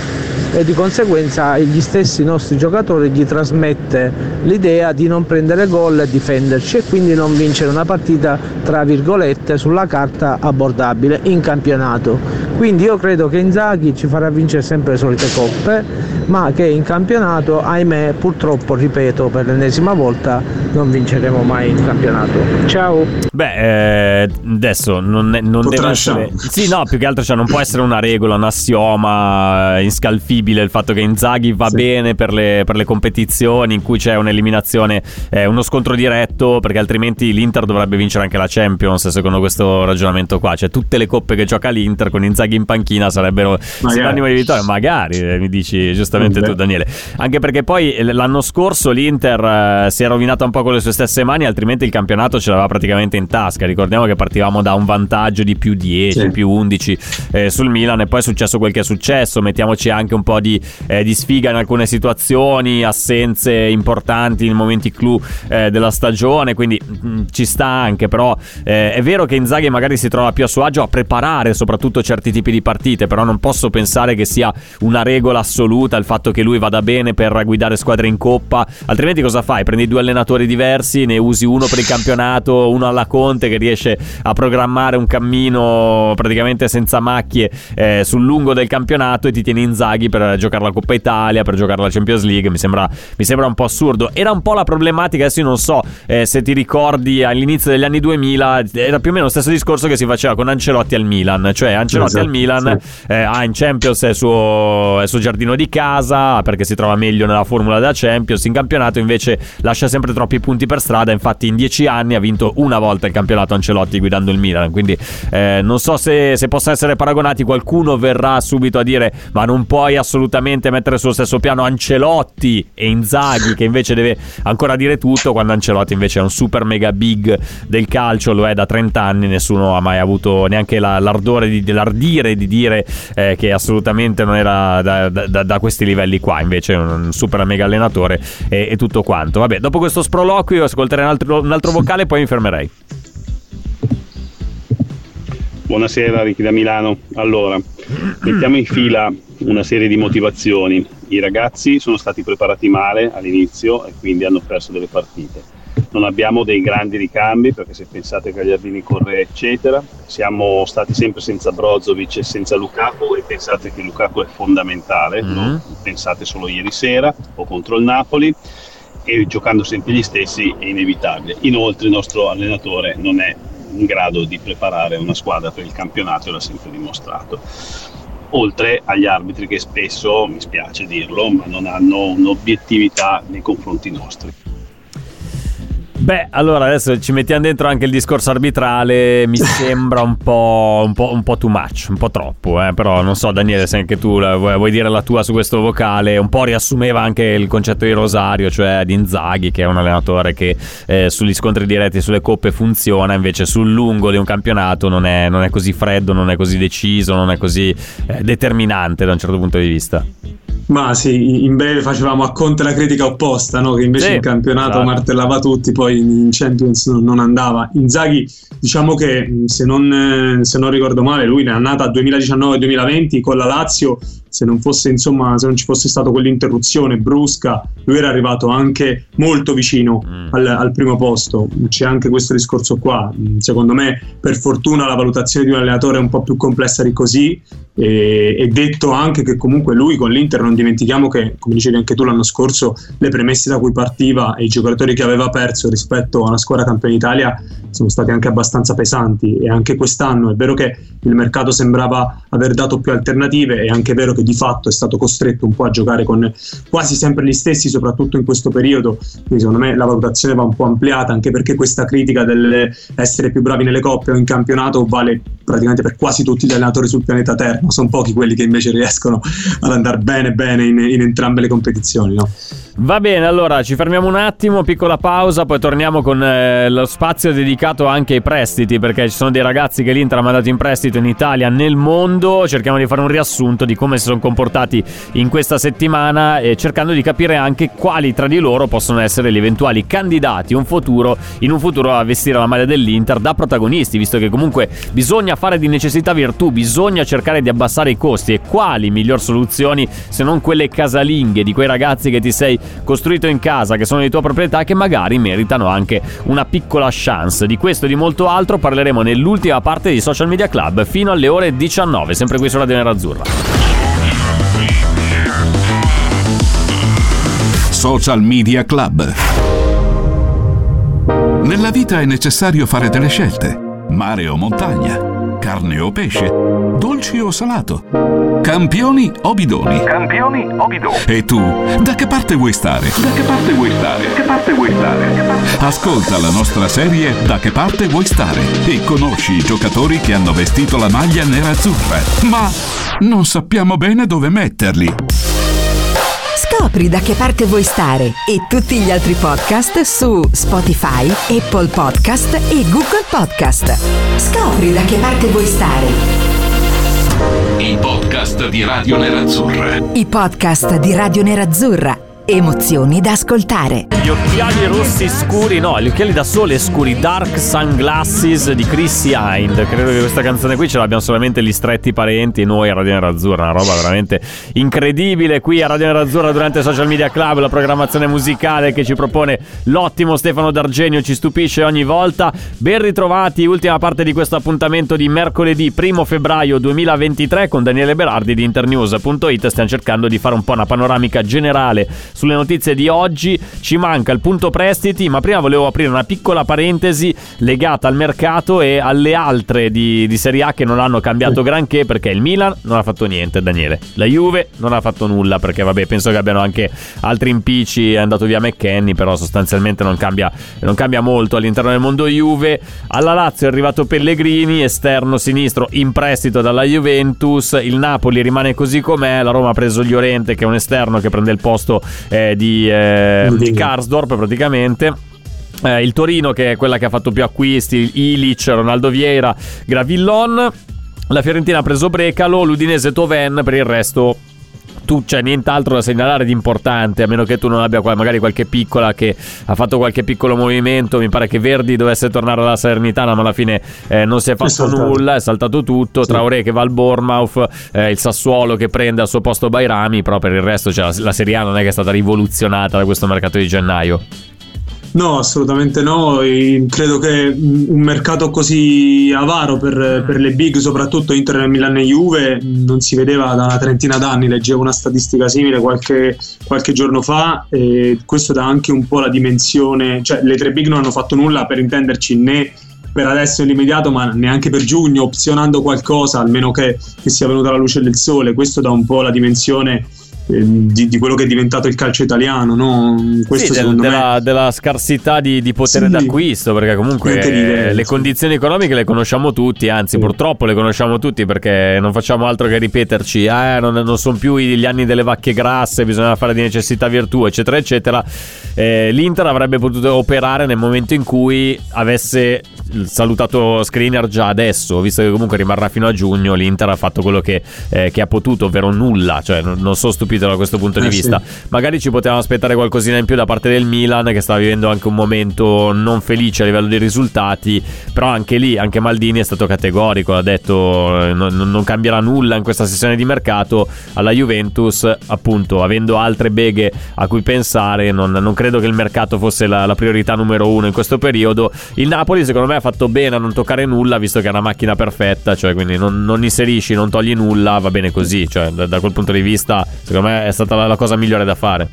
e di conseguenza gli stessi nostri giocatori gli trasmette l'idea di non prendere gol e difenderci e quindi non vincere una partita tra virgolette sulla carta abbordabile in campionato. Quindi io credo che Inzaghi ci farà vincere sempre le solite coppe, ma che in campionato, ahimè, purtroppo, ripeto per l'ennesima volta, non vinceremo mai il campionato. Ciao! Beh, eh, adesso non, è, non deve essere... Sì, no, più che altro cioè, non può essere una regola, un assioma inscalfibile il fatto che Inzaghi va sì. bene per le, per le, competizioni in cui c'è un'eliminazione, eh, uno scontro diretto, perché altrimenti l'Inter dovrebbe vincere anche la Champions, secondo questo ragionamento qua. Cioè tutte le coppe che gioca l'Inter con Inzaghi in panchina sarebbero sinonimo di vittoria. Magari, eh, mi dici giustamente Beh. tu Daniele. Anche perché poi eh, l'anno scorso l'Inter eh, si è rovinata un po' con le sue stesse mani, altrimenti il campionato ce l'aveva praticamente in tasca. Ricordiamo che partivamo da un vantaggio di più 10, sì. più 11 eh, sul Milan e poi è successo quel che è successo. Mettiamoci anche un po' di, eh, di sfiga in alcune situazioni, assenze importanti in momenti clou eh, della stagione, quindi mh, mm, ci sta anche, però eh, è vero che Inzaghi magari si trova più a suo agio a preparare soprattutto certi tipi di partite, però non posso pensare che sia una regola assoluta il fatto che lui vada bene per guidare squadre in coppa, altrimenti cosa fai? Prendi due allenatori diversi, ne usi uno per il campionato, uno alla Conte che riesce a programmare un cammino praticamente senza macchie eh, sul lungo del campionato e ti tieni Inzaghi Inzaghi per giocare la Coppa Italia, per giocare la Champions League, mi sembra, mi sembra un po' assurdo. Era un po' la problematica, adesso io non so eh, se ti ricordi all'inizio degli anni 2000, era più o meno lo stesso discorso che si faceva con Ancelotti al Milan, cioè Ancelotti esatto, al Milan sì. eh, ha in Champions il suo, suo giardino di casa perché si trova meglio nella formula da Champions, in campionato invece lascia sempre troppi punti per strada, infatti in dieci anni ha vinto una volta il campionato Ancelotti guidando il Milan, quindi eh, non so se, se possono essere paragonati, qualcuno verrà subito a dire ma non puoi assolutamente mettere sullo stesso piano Ancelotti e Inzaghi che invece deve ancora dire tutto quando Ancelotti invece è un super mega big del calcio, lo è da 30 anni, nessuno ha mai avuto neanche la, l'ardore di, l'ardire di dire eh, che assolutamente non era da, da, da, questi livelli qua, invece è un super mega allenatore e, e tutto quanto. Vabbè, dopo questo sproloquio ascolterei un altro, un altro vocale e poi mi fermerei. Buonasera Ricky da Milano. Allora, mettiamo in fila una serie di motivazioni. I ragazzi sono stati preparati male all'inizio e quindi hanno perso delle partite. Non abbiamo dei grandi ricambi perché se pensate che Gagliardini corre eccetera, siamo stati sempre senza Brozovic e senza Lukaku e pensate che Lukaku è fondamentale, mm-hmm. no? pensate solo ieri sera o contro il Napoli e giocando sempre gli stessi è inevitabile. Inoltre il nostro allenatore non è in grado di preparare una squadra per il campionato e l'ha sempre dimostrato. Oltre agli arbitri che spesso, mi spiace dirlo, ma non hanno un'obiettività nei confronti nostri. Beh, allora adesso ci mettiamo dentro anche il discorso arbitrale. Mi sembra un po', un po', un po too much, un po' troppo. Eh? Però non so, Daniele, se anche tu vuoi, vuoi, dire la tua su questo vocale. Un po' riassumeva anche il concetto di Rosario, cioè di Inzaghi, che è un allenatore che eh, sugli scontri diretti e sulle coppe funziona, invece sul lungo di un campionato non è, non è così freddo, non è così deciso, non è così eh, determinante da un certo punto di vista. Ma sì, in breve facevamo a Conte la critica opposta, no? che invece sì, in campionato esatto. martellava tutti, poi in Champions non andava. Inzaghi, diciamo che se non, se non ricordo male, lui è andata 2019-2020 con la Lazio se non fosse insomma se non ci fosse stata quell'interruzione brusca lui era arrivato anche molto vicino mm. al, al, primo posto. C'è anche questo discorso qua. Secondo me per fortuna la valutazione di un allenatore è un po' più complessa di così e, e detto anche che comunque lui con l'Inter non dimentichiamo che come dicevi anche tu l'anno scorso le premesse da cui partiva e i giocatori che aveva perso rispetto a una squadra campione d'Italia sono stati anche abbastanza pesanti. E anche quest'anno è vero che il mercato sembrava aver dato più alternative è anche vero che di fatto è stato costretto un po' a giocare con quasi sempre gli stessi, soprattutto in questo periodo. Quindi secondo me la valutazione va un po' ampliata, anche perché questa critica dell'essere più bravi nelle coppe o in campionato vale praticamente per quasi tutti gli allenatori sul pianeta Terra. Sono pochi quelli che invece riescono ad andare bene bene in, in entrambe le competizioni. No? Va bene, allora ci fermiamo un attimo, piccola pausa, poi torniamo con eh, lo spazio dedicato anche ai prestiti, perché ci sono dei ragazzi che l'Inter ha mandato in prestito in Italia, nel mondo. Cerchiamo di fare un riassunto di come si sono comportati in questa settimana e cercando di capire anche quali tra di loro possono essere gli eventuali candidati un futuro, in un futuro a vestire la maglia dell'Inter da protagonisti, visto che comunque bisogna fare di necessità virtù, bisogna cercare di abbassare i costi e quali miglior soluzioni se non quelle casalinghe di quei ragazzi che ti sei costruito in casa, che sono di tua proprietà, che magari meritano anche una piccola chance. Di questo e di molto altro parleremo nell'ultima parte di Social Media Club fino alle ore 19, sempre qui su Radio Nerazzurra. Social Media Club. Nella vita è necessario fare delle scelte, mare o montagna carne o pesce, dolci o salato, campioni o bidoni. Campioni o bidoni. E tu, da che parte vuoi stare? Da che parte vuoi stare? Che parte vuoi stare? Ascolta la nostra serie Da che parte vuoi stare e conosci i giocatori che hanno vestito la maglia nera-azzurra, ma non sappiamo bene dove metterli. Scopri da che parte vuoi stare e tutti gli altri podcast su Spotify, Apple Podcast e Google Podcast. Scopri da che parte vuoi stare. I podcast di Radio Nerazzurra. I podcast di Radio Nerazzurra. Emozioni da ascoltare. Gli occhiali rossi scuri, no, gli occhiali da sole scuri, Dark Sunglasses di Chrissy Hind. Credo che questa canzone qui ce l'abbiamo solamente gli stretti parenti, noi a Radio Nerazzurra, una roba veramente incredibile qui a Radio Nerazzurra durante Social Media Club, la programmazione musicale che ci propone l'ottimo Stefano D'Argenio, ci stupisce ogni volta. Ben ritrovati, ultima parte di questo appuntamento di mercoledì 1 febbraio 2023 con Daniele Berardi di internews.it. Stiamo cercando di fare un po' una panoramica generale sulle notizie di oggi. Ci manca il punto prestiti, ma prima volevo aprire una piccola parentesi legata al mercato e alle altre di, di Serie A che non hanno cambiato granché perché il Milan non ha fatto niente, Daniele. La Juve non ha fatto nulla perché vabbè, penso che abbiano anche altri impicci, è andato via McKenny, però sostanzialmente non cambia, non cambia molto all'interno del mondo Juve. Alla Lazio è arrivato Pellegrini, esterno sinistro in prestito dalla Juventus, il Napoli rimane così com'è, la Roma ha preso Llorente che è un esterno che prende il posto eh, di, eh, di Karsdorp praticamente. Eh, il Torino che è quella che ha fatto più acquisti, Ilic, Ronaldo Vieira, Gravillon. La Fiorentina ha preso Brecalo, l'Udinese Toven, per il resto tu c'è nient'altro da segnalare di importante, a meno che tu non abbia magari qualche piccola che ha fatto qualche piccolo movimento. Mi pare che Verdi dovesse tornare alla Salernitana, ma alla fine eh, non si è fatto è nulla, è saltato tutto. Sì. Traoré che va al Bournemouth, eh, il Sassuolo che prende al suo posto Bairami, però per il resto cioè, la, la Serie A non è che è stata rivoluzionata da questo mercato di gennaio. No, assolutamente no. credo che un mercato così avaro per, per, le big, soprattutto Inter, Milan e Juve, non si vedeva da una trentina d'anni. Leggevo una statistica simile qualche, qualche giorno fa e questo dà anche un po' la dimensione. Cioè, le tre big non hanno fatto nulla per intenderci né per adesso nell'immediato, ma neanche per giugno, opzionando qualcosa, almeno che, che sia venuta la luce del sole. Questo dà un po' la dimensione di, di, quello che è diventato il calcio italiano, no? Questo sì, del, della, me... della, scarsità di, di potere sì, d'acquisto, perché comunque eh, le condizioni economiche le conosciamo tutti, anzi sì. purtroppo le conosciamo tutti perché non facciamo altro che ripeterci, eh, non, non sono più gli anni delle vacche grasse, bisogna fare di necessità virtù, eccetera, eccetera. Eh, L'Inter avrebbe potuto operare nel momento in cui avesse salutato Screener già adesso, visto che comunque rimarrà fino a giugno, l'Inter ha fatto quello che, eh, che ha potuto, ovvero nulla, cioè non, non sono stupito da questo punto di eh, vista. Sì. Magari ci potevamo aspettare qualcosina in più da parte del Milan che sta vivendo anche un momento non felice a livello di risultati, però anche lì, anche Maldini è stato categorico, ha detto eh, non, non cambierà nulla in questa sessione di mercato alla Juventus, appunto avendo altre beghe a cui pensare, non, non credo che il mercato fosse la, la priorità numero uno in questo periodo. Il Napoli secondo me ha fatto bene a non toccare nulla visto che è una macchina perfetta, cioè quindi non, non inserisci, non togli nulla, va bene così, cioè da, da quel punto di vista secondo me me è stata la, la cosa migliore da fare.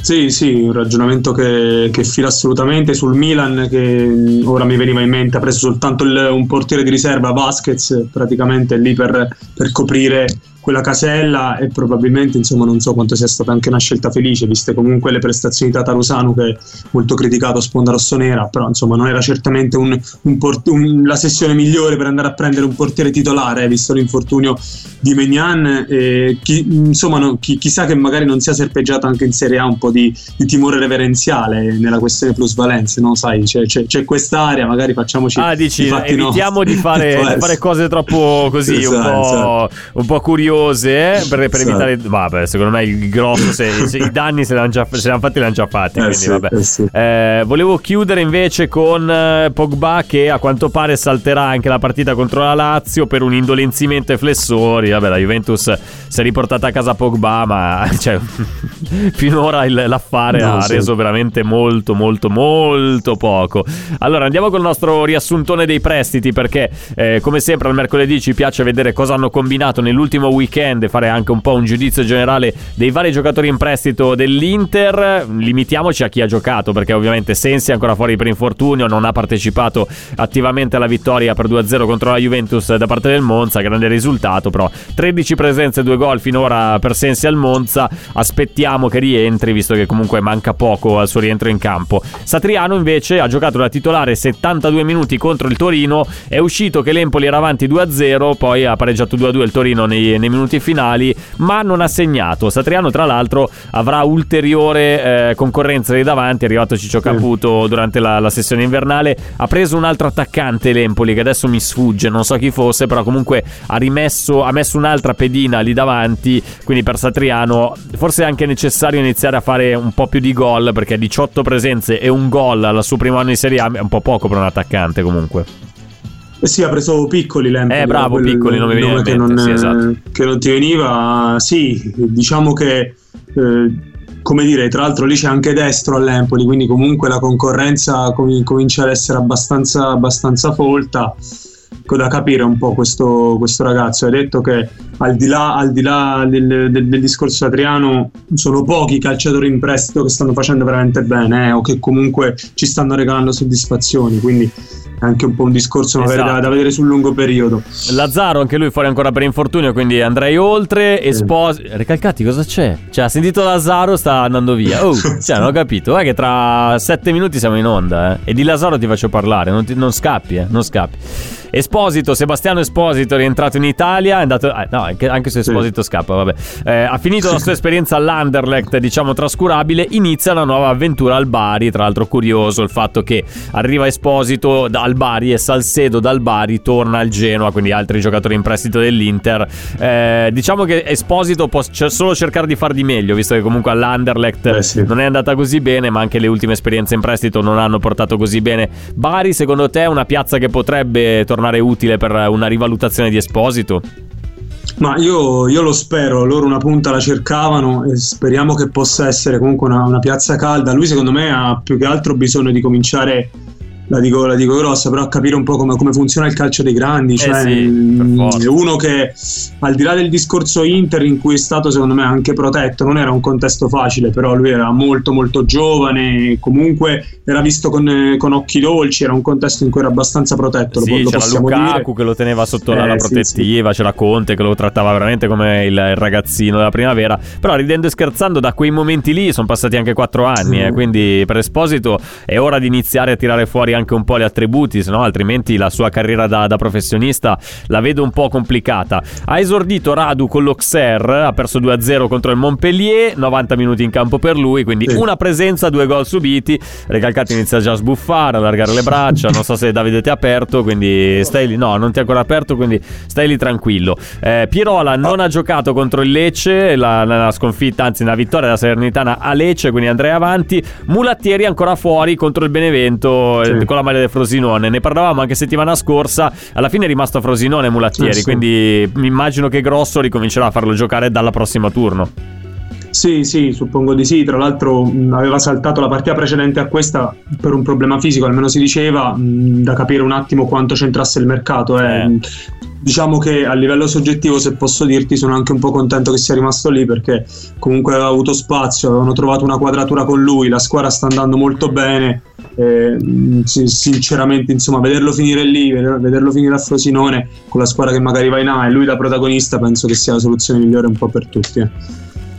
Sì, sì, un ragionamento che, che, fila assolutamente sul Milan che ora mi veniva in mente, ha preso soltanto il, un portiere di riserva, Vasquez, praticamente lì per, per coprire quella casella e probabilmente insomma non so quanto sia stata anche una scelta felice viste comunque le prestazioni di Tatarusano che è molto criticato a sponda rossonera però insomma non era certamente un, un port- un, la sessione migliore per andare a prendere un portiere titolare visto l'infortunio di Megnan e chi, insomma no, chi, chissà che magari non sia serpeggiato anche in Serie A un po' di, di timore reverenziale nella questione plusvalenze no sai c'è, c'è, c'è quest'area magari facciamoci ah dici evitiamo no. di, fare, di, fare, cose troppo così esatto, un, po', esatto. un po' curiose curiose per, per evitare. Vabbè, secondo me il grosso, se, se i danni se l'hanno già, se l'hanno fatti, l'hanno già fatti. Eh quindi, sì, vabbè. Eh sì. eh, volevo chiudere invece con eh, Pogba, che a quanto pare salterà anche la partita contro la Lazio per un indolenzimento ai flessori. Vabbè, la Juventus si è riportata a casa Pogba, ma cioè, finora il, l'affare no, ha sì. reso veramente molto, molto, molto poco. Allora, andiamo col nostro riassuntone dei prestiti, perché eh, come sempre al mercoledì ci piace vedere cosa hanno combinato nell'ultimo weekend weekend fare anche un po' un giudizio generale dei vari giocatori in prestito dell'Inter. Limitiamoci a chi ha giocato, perché ovviamente Sensi è ancora fuori per infortunio, non ha partecipato attivamente alla vittoria per 2-0 contro la Juventus da parte del Monza, grande risultato, però 13 presenze, 2 gol finora per Sensi al Monza. Aspettiamo che rientri, visto che comunque manca poco al suo rientro in campo. Satriano invece ha giocato da titolare 72 minuti contro il Torino, è uscito che l'Empoli era avanti 2-0, poi ha pareggiato 2-2 il Torino nei, nei minuti finali, ma non ha segnato. Satriano, tra l'altro, avrà ulteriore eh, concorrenza lì davanti. È arrivato Ciccio Caputo durante la, la, sessione invernale. Ha preso un altro attaccante l'Empoli, che adesso mi sfugge, non so chi fosse, però comunque ha rimesso, ha messo un'altra pedina lì davanti. Quindi per Satriano, forse è anche necessario necessario iniziare a fare un po' più di gol perché 18 presenze e un gol al suo primo anno in Serie A è un po' poco per un attaccante comunque. Eh sì, ha preso piccoli L'Empoli. Eh, bravo, quello- piccoli, non mi veniva che non, sì, esatto. che non ti veniva. Sì, diciamo che eh, come dire, tra l'altro lì c'è anche destro all'Empoli, quindi comunque la concorrenza com- comincia ad essere abbastanza, abbastanza folta. Ecco, da capire un po' questo, questo ragazzo. Hai detto che al di là, al di là del, del- del discorso Adriano, sono pochi i calciatori in prestito che stanno facendo veramente bene eh, o che comunque ci stanno regalando soddisfazioni. Quindi è anche un po' un discorso magari Esatto. da, da vedere sul lungo periodo. Lazzaro, anche lui fuori ancora per infortunio, quindi andrei oltre. Esposi. Recalcati, cosa c'è? Cioè, ha sentito Lazzaro, sta andando via. Oh, cioè, non ho capito. È che tra sette minuti siamo in onda, eh. E di Lazzaro ti faccio parlare, non, ti- non scappi, eh. Non scappi. Esposito, Sebastiano Esposito è rientrato in Italia. È andato. eh, no, anche, anche se Esposito scappa, vabbè. Eh, ha finito la sua esperienza all'Anderlecht, diciamo trascurabile. Inizia la nuova avventura al Bari. Tra l'altro, curioso il fatto che arriva Esposito dal Bari e Salcedo dal Bari torna al Genoa, quindi altri giocatori in prestito dell'Inter. Eh, diciamo che Esposito può solo cercare di far di meglio, visto che comunque all'Anderlecht Eh sì. non è andata così bene, ma anche le ultime esperienze in prestito non hanno portato così bene. Bari, secondo te, è una piazza che potrebbe tornare utile per una rivalutazione di Esposito? Ma io, io lo spero, loro una punta la cercavano e speriamo che possa essere comunque una, una piazza calda. Lui secondo me ha più che altro bisogno di cominciare, la dico, la dico grossa, però a capire un po' come, come funziona il calcio dei grandi. Cioè, Eh sì, mm, uno che al di là del discorso Inter in cui è stato secondo me anche protetto, non era un contesto facile, però lui era molto molto giovane, comunque era visto con, con occhi dolci, era un contesto in cui era abbastanza protetto, lo, Sì, lo c'era Lukaku dire. che lo teneva sotto la, Eh, la sì, protettiva, c'era Conte che lo trattava veramente come il, il ragazzino della primavera. Però ridendo e scherzando, da quei momenti lì sono passati anche quattro anni, Sì. eh, quindi per Esposito è ora di iniziare a tirare fuori anche un po' gli attributi, no altrimenti la sua carriera da, da professionista la vedo un po' complicata. Ha esordito Radu con l'Auxerre, ha perso 2-0 contro il Montpellier, 90 minuti in campo per lui, quindi Sì. una presenza, due gol subiti. Recalcati inizia già a sbuffare, allargare le braccia. Non so se Davide ti ha aperto, quindi stai lì. No, non ti ha ancora aperto, quindi stai lì tranquillo. Eh, Pirola non ha giocato contro il Lecce, la, la sconfitta, anzi, una vittoria della Salernitana a Lecce, quindi andrei avanti. Mulattieri ancora fuori contro il Benevento eh, Sì. Con la maglia del Frosinone. Ne parlavamo anche settimana scorsa. Alla fine è rimasto Frosinone Mulattieri, Eh, sì. quindi mi immagino che Grosso ricomincerà a farlo giocare dalla prossima turno. Sì, sì, suppongo di sì. Tra l'altro mh, aveva saltato la partita precedente a questa per un problema fisico, almeno si diceva, mh, da capire un attimo quanto c'entrasse il mercato. eh. Eh. Diciamo che a livello soggettivo, se posso dirti, sono anche un po' contento che sia rimasto lì perché comunque aveva avuto spazio, avevano trovato una quadratura con lui, la squadra sta andando molto bene. eh, sinceramente, insomma, vederlo finire lì, veder- vederlo finire a Frosinone con la squadra che magari va in A e lui da protagonista, penso che sia la soluzione migliore un po' per tutti.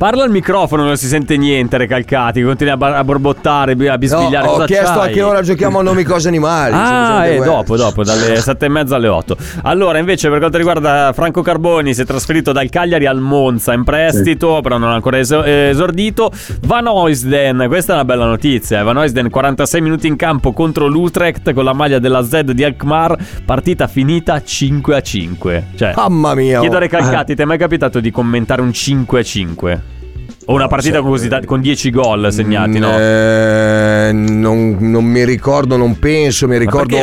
Parla al microfono, non si sente niente, Recalcati. Continui a, bar- a borbottare, a No, bisbigliare. ho Cosa chiesto a c'hai? che ora giochiamo a nomi cose animali. Ah, eh, quello. dopo, dopo, dalle sette e mezza alle 8. Allora, invece, per quanto riguarda Franco Carboni, si è trasferito dal Cagliari al Monza in prestito, però non ha ancora eh, esordito. Van Oisden, questa è una bella notizia. eh. Van Oisden, 46 minuti in campo contro l'Utrecht con la maglia della Z di Alkmaar, partita finita 5 a 5. Cioè, Mamma mia. chiedo a oh. Recalcati, ti è mai capitato di commentare un 5 a 5? O una partita sì. con, così con 10 gol segnati, no? Eh, non, non mi ricordo, non penso. Mi ricordo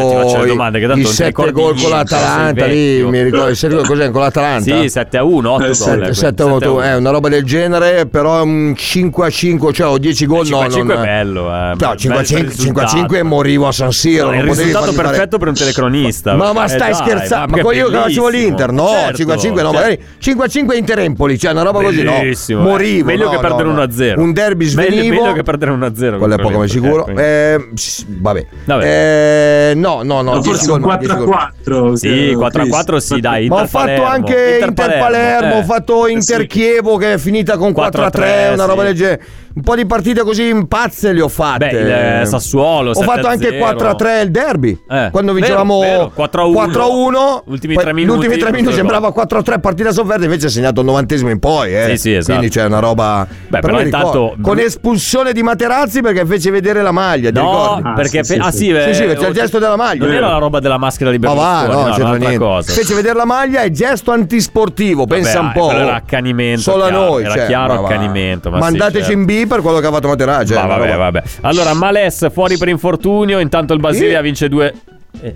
i- domande? Che tanto i non ti 7 ricordi gol con l'Atalanta. Lì, mi ricordo, sette gol cos'è con l'Atalanta? Sì, 7 a 1, 8 Eh, gol. sette- ecco. 7 7 a 1. è una roba del genere, però un 5 a 5, cioè ho 10 gol. 5 a no, 5 non- è bello. Eh. No, 5 a Bel 5, 5 a 5 risultato. morivo a San Siro. È il risultato farmi fare- perfetto per un telecronista. Ma, ma Eh, stai dai, scherzando? Ma, io che facevo l'Inter? No, Certo, 5 a 5 no, certo. magari 5 a 5 Inter Empoli, cioè una roba così no. Eh. Morivo. Meglio no, che no, perdere no. 1 a 0. Un derby Meglio, svenivo. meglio che perdere 1 a 0. Quello è poco ma sicuro. Eh, vabbè. Vabbè. Eh, no, no, no. 10 forse gol, un no, 10 4 a gol. 4. Sì, 4 a 4 sì, dai. Ma ho fatto anche Inter Palermo, eh. ho fatto Inter. Chievo che è finita con 4 a 3, 4-3, una roba del genere. Un po' di partite così pazze le ho fatte. Beh, il eh, Sassuolo. Ho fatto anche 4-3 il derby. Eh, quando vincevamo vero, vero, 4-1. 4-1. Ultimi tre minuti, L'ultimi tre minuti sembrava 4-3 partita sofferta, invece ha segnato il novantesimo in poi. Eh. Sì, sì, esatto. Quindi c'è una roba. Beh, però mi intanto- Con espulsione di Materazzi perché fece vedere la maglia. No? Ah, perché sì, fe- sì, ah sì. sì, Sì, c'è il gesto della maglia. Non era la roba della maschera di Ma va, Berlusconi, no, no, c'entra cosa. Fece vedere la maglia e gesto antisportivo, pensa un po'. era accanimento, Solo a noi. era cioè, chiaro accanimento, Mandateci certo. in B per quello che ha fatto Materazzi. Ma eh, vabbè, vabbè. Allora, Males fuori per infortunio. Intanto il Basilea vince 2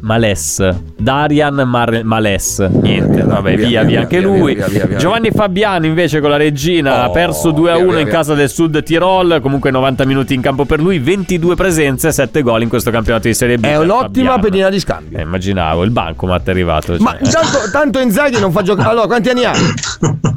Males, Darian Mar- Males, niente, vabbè, via, Via, via, via, anche via, lui. Giovanni Fabiano invece con la regina ha Oh, perso 2 a via, 1 via, in casa del Sud Tirol. Comunque 90 minuti in campo per lui, 22 presenze, 7 gol in questo campionato di Serie B. È un'ottima pedina di scambio. Eh, immaginavo, il bancomat è arrivato. Ma cioè, tanto, tanto Inzaghi non fa giocare. Allora, quanti anni ha?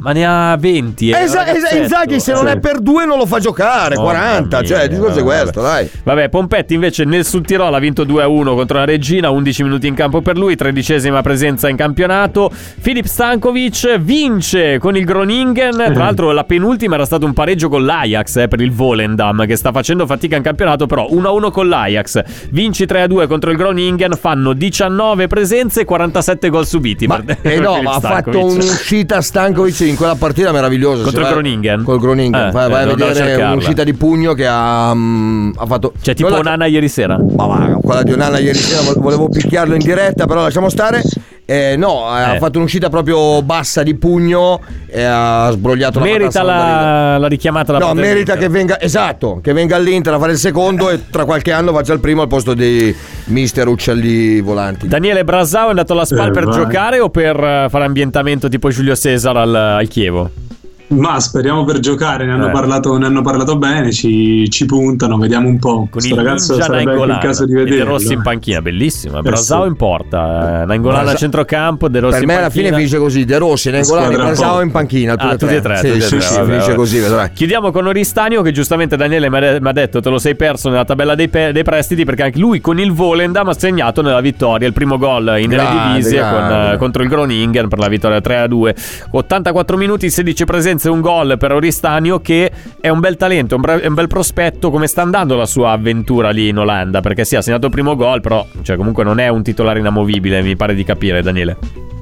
ma ne ha 20. eh, Esa- esa-. Inzaghi se non è per due non lo fa giocare. Mamma 40. mia, cioè, il discorso è vabbè. questo, dai. Vabbè, Pompetti invece nel Sud Tirol ha vinto 2-1 contro la Regina, 11 minuti in campo per lui, tredicesima presenza in campionato. Filip Stankovic vince con il Groningen, tra l'altro la penultima era stato un pareggio con l'Ajax eh, per il Volendam che sta facendo fatica in campionato, però 1-1 con l'Ajax. Vinci 3-2 contro il Groningen, fanno 19 presenze e 47 gol subiti. Ma, per- eh no, ma ha fatto un'uscita Stankovic in quella partita meravigliosa. Contro il Groningen? Col Groningen. Eh, vai, eh, vai a andare a vedere un'uscita di pugno che ha, mm, ha fatto. Cioè tipo quella- Nana ieri sera. Ma va, quella di Onana ieri sera vo- volevo picchiarlo in diretta, però lasciamo stare. Eh, no, ha Eh. fatto un'uscita proprio bassa di pugno e ha sbrogliato la Merita da ridere. la, la richiamata da No, parte merita che venga, esatto, che venga all'Inter a fare il secondo e tra qualche anno faccia il primo al posto di mister Uccelli Volanti. Daniele Brasau è andato alla SPAL Eh, per vai. giocare o per eh, fare ambientamento tipo Giulio Cesar al, al Chievo? Ma speriamo per giocare, ne hanno, Eh. parlato, ne hanno parlato bene, ci, ci puntano, vediamo un po'. Con Questo il ragazzo sarebbe il Nainggolan caso di e De. Rossi in panchina, bellissima. Brasau sì. in porta, eh, Nainggolan Brasa- a centrocampo, De Rossi Per in me alla panchina. fine finisce così, De Rossi, Nengolani, Squadra Brasao in panchina, tutti Ah, e tutti e tre, Sì, tutti e sì, tre, sì, vabbè, finisce così, vedrai. Chiudiamo con Oristanio che giustamente Daniele mi ha detto te lo sei perso nella tabella dei, pe- dei prestiti perché anche lui con il Volendam ha segnato nella vittoria il primo gol in Grande, Eredivisie con, eh, contro il Groningen per la vittoria 3-2 84 minuti 16 presenze un gol per Oristanio che è un bel talento un, bra- è un bel prospetto come sta andando la sua avventura lì in Olanda perché sì ha segnato il primo gol però cioè, comunque non è un titolare inamovibile mi pare di capire Daniele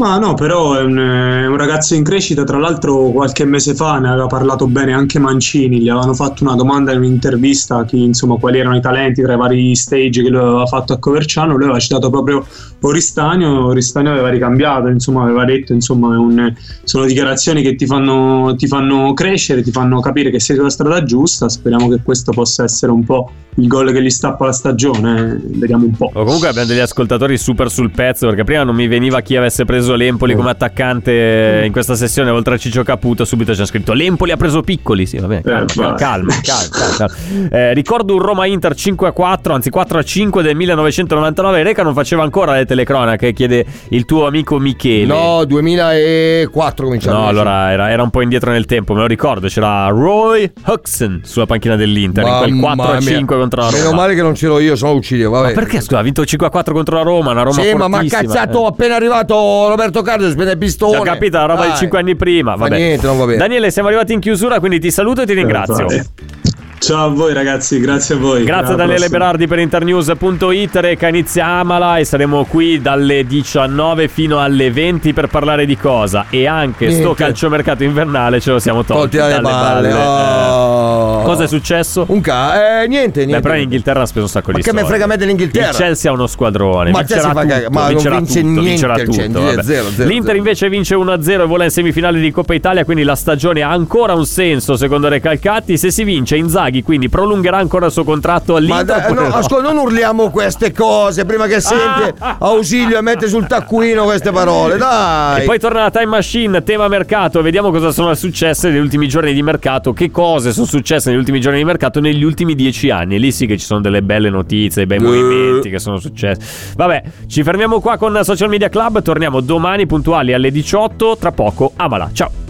Ma no, però è un, è un ragazzo in crescita. Tra l'altro, qualche mese fa ne aveva parlato bene anche Mancini. Gli avevano fatto una domanda in un'intervista chi, insomma, quali erano i talenti tra i vari stage che lui aveva fatto a Coverciano. Lui aveva citato proprio Oristanio. Oristanio aveva ricambiato, insomma, aveva detto: insomma, un- sono dichiarazioni che ti fanno, ti fanno crescere, ti fanno capire che sei sulla strada giusta. Speriamo che questo possa essere un po' il gol che gli stappa la stagione. eh. Vediamo un po'. O comunque abbiamo degli ascoltatori super sul pezzo perché prima non mi veniva chi avesse preso l'Empoli come attaccante in questa sessione oltre a Ciccio Caputo subito c'è scritto l'Empoli ha preso Piccoli sì vabbè calma Eh, calma, calma, calma, calma. Eh, ricordo un Roma-Inter 5-4 anzi 4-5 del 1999 Reca non faceva ancora le telecronache chiede il tuo amico Michele No, 2004 cominciamo. No, allora era, era un po' indietro nel tempo, me lo ricordo. C'era Roy Hodgson sulla panchina dell'Inter in quel 4-5 contro la Roma. Meno male che non ce l'ho io, sono Uccidio, vabbè. Ma perché scusa, ha vinto 5-4 contro la Roma, una Roma Sì, ma mi ha cazzato Eh. appena arrivato Roberto Carlos, spende il pistone. Ho capito, la roba di Dai. 5 anni prima. Vabbè. niente, non va bene. Daniele, siamo arrivati in chiusura, quindi ti saluto e ti ringrazio. Vai. Ciao a voi ragazzi, grazie a voi. Grazie a Daniele prossima. Berardi per internews.it, Reca iniziamala e saremo qui dalle 19 fino alle 20 per parlare di cosa e anche sto Niente. calciomercato invernale ce lo siamo tolti Tolti dalle balle. oh. Eh, Cosa è successo? Un ca... Eh, niente, niente. Beh, però in Inghilterra ha speso un sacco Ma di che me soldi. frega me dell'Inghilterra? Il Chelsea ha uno squadrone. Ma vincerà Chelsea fa tutto, cagare, ma non vincerà vince tutto, niente vincerà il Chelsea, tutto, vabbè. zero, zero, L'Inter invece vince 1-0 e vola in semifinale di Coppa Italia, quindi la stagione ha ancora un senso secondo Recalcati. Se si vince Inzaghi, quindi prolungherà ancora il suo contratto Ma all'Inter. dai, oppure no, ascolta, non urliamo queste cose prima che sente ausilio e mette sul taccuino queste parole, dai. E poi torna la Time Machine, tema mercato, vediamo cosa sono successe negli ultimi giorni di mercato, che cose sono successe negli ultimi giorni di mercato negli ultimi dieci anni. E lì sì che ci sono delle belle notizie, dei bei movimenti che sono successi. Vabbè, ci fermiamo qua con Social Media Club, torniamo domani puntuali alle 18, tra poco, amala, ciao!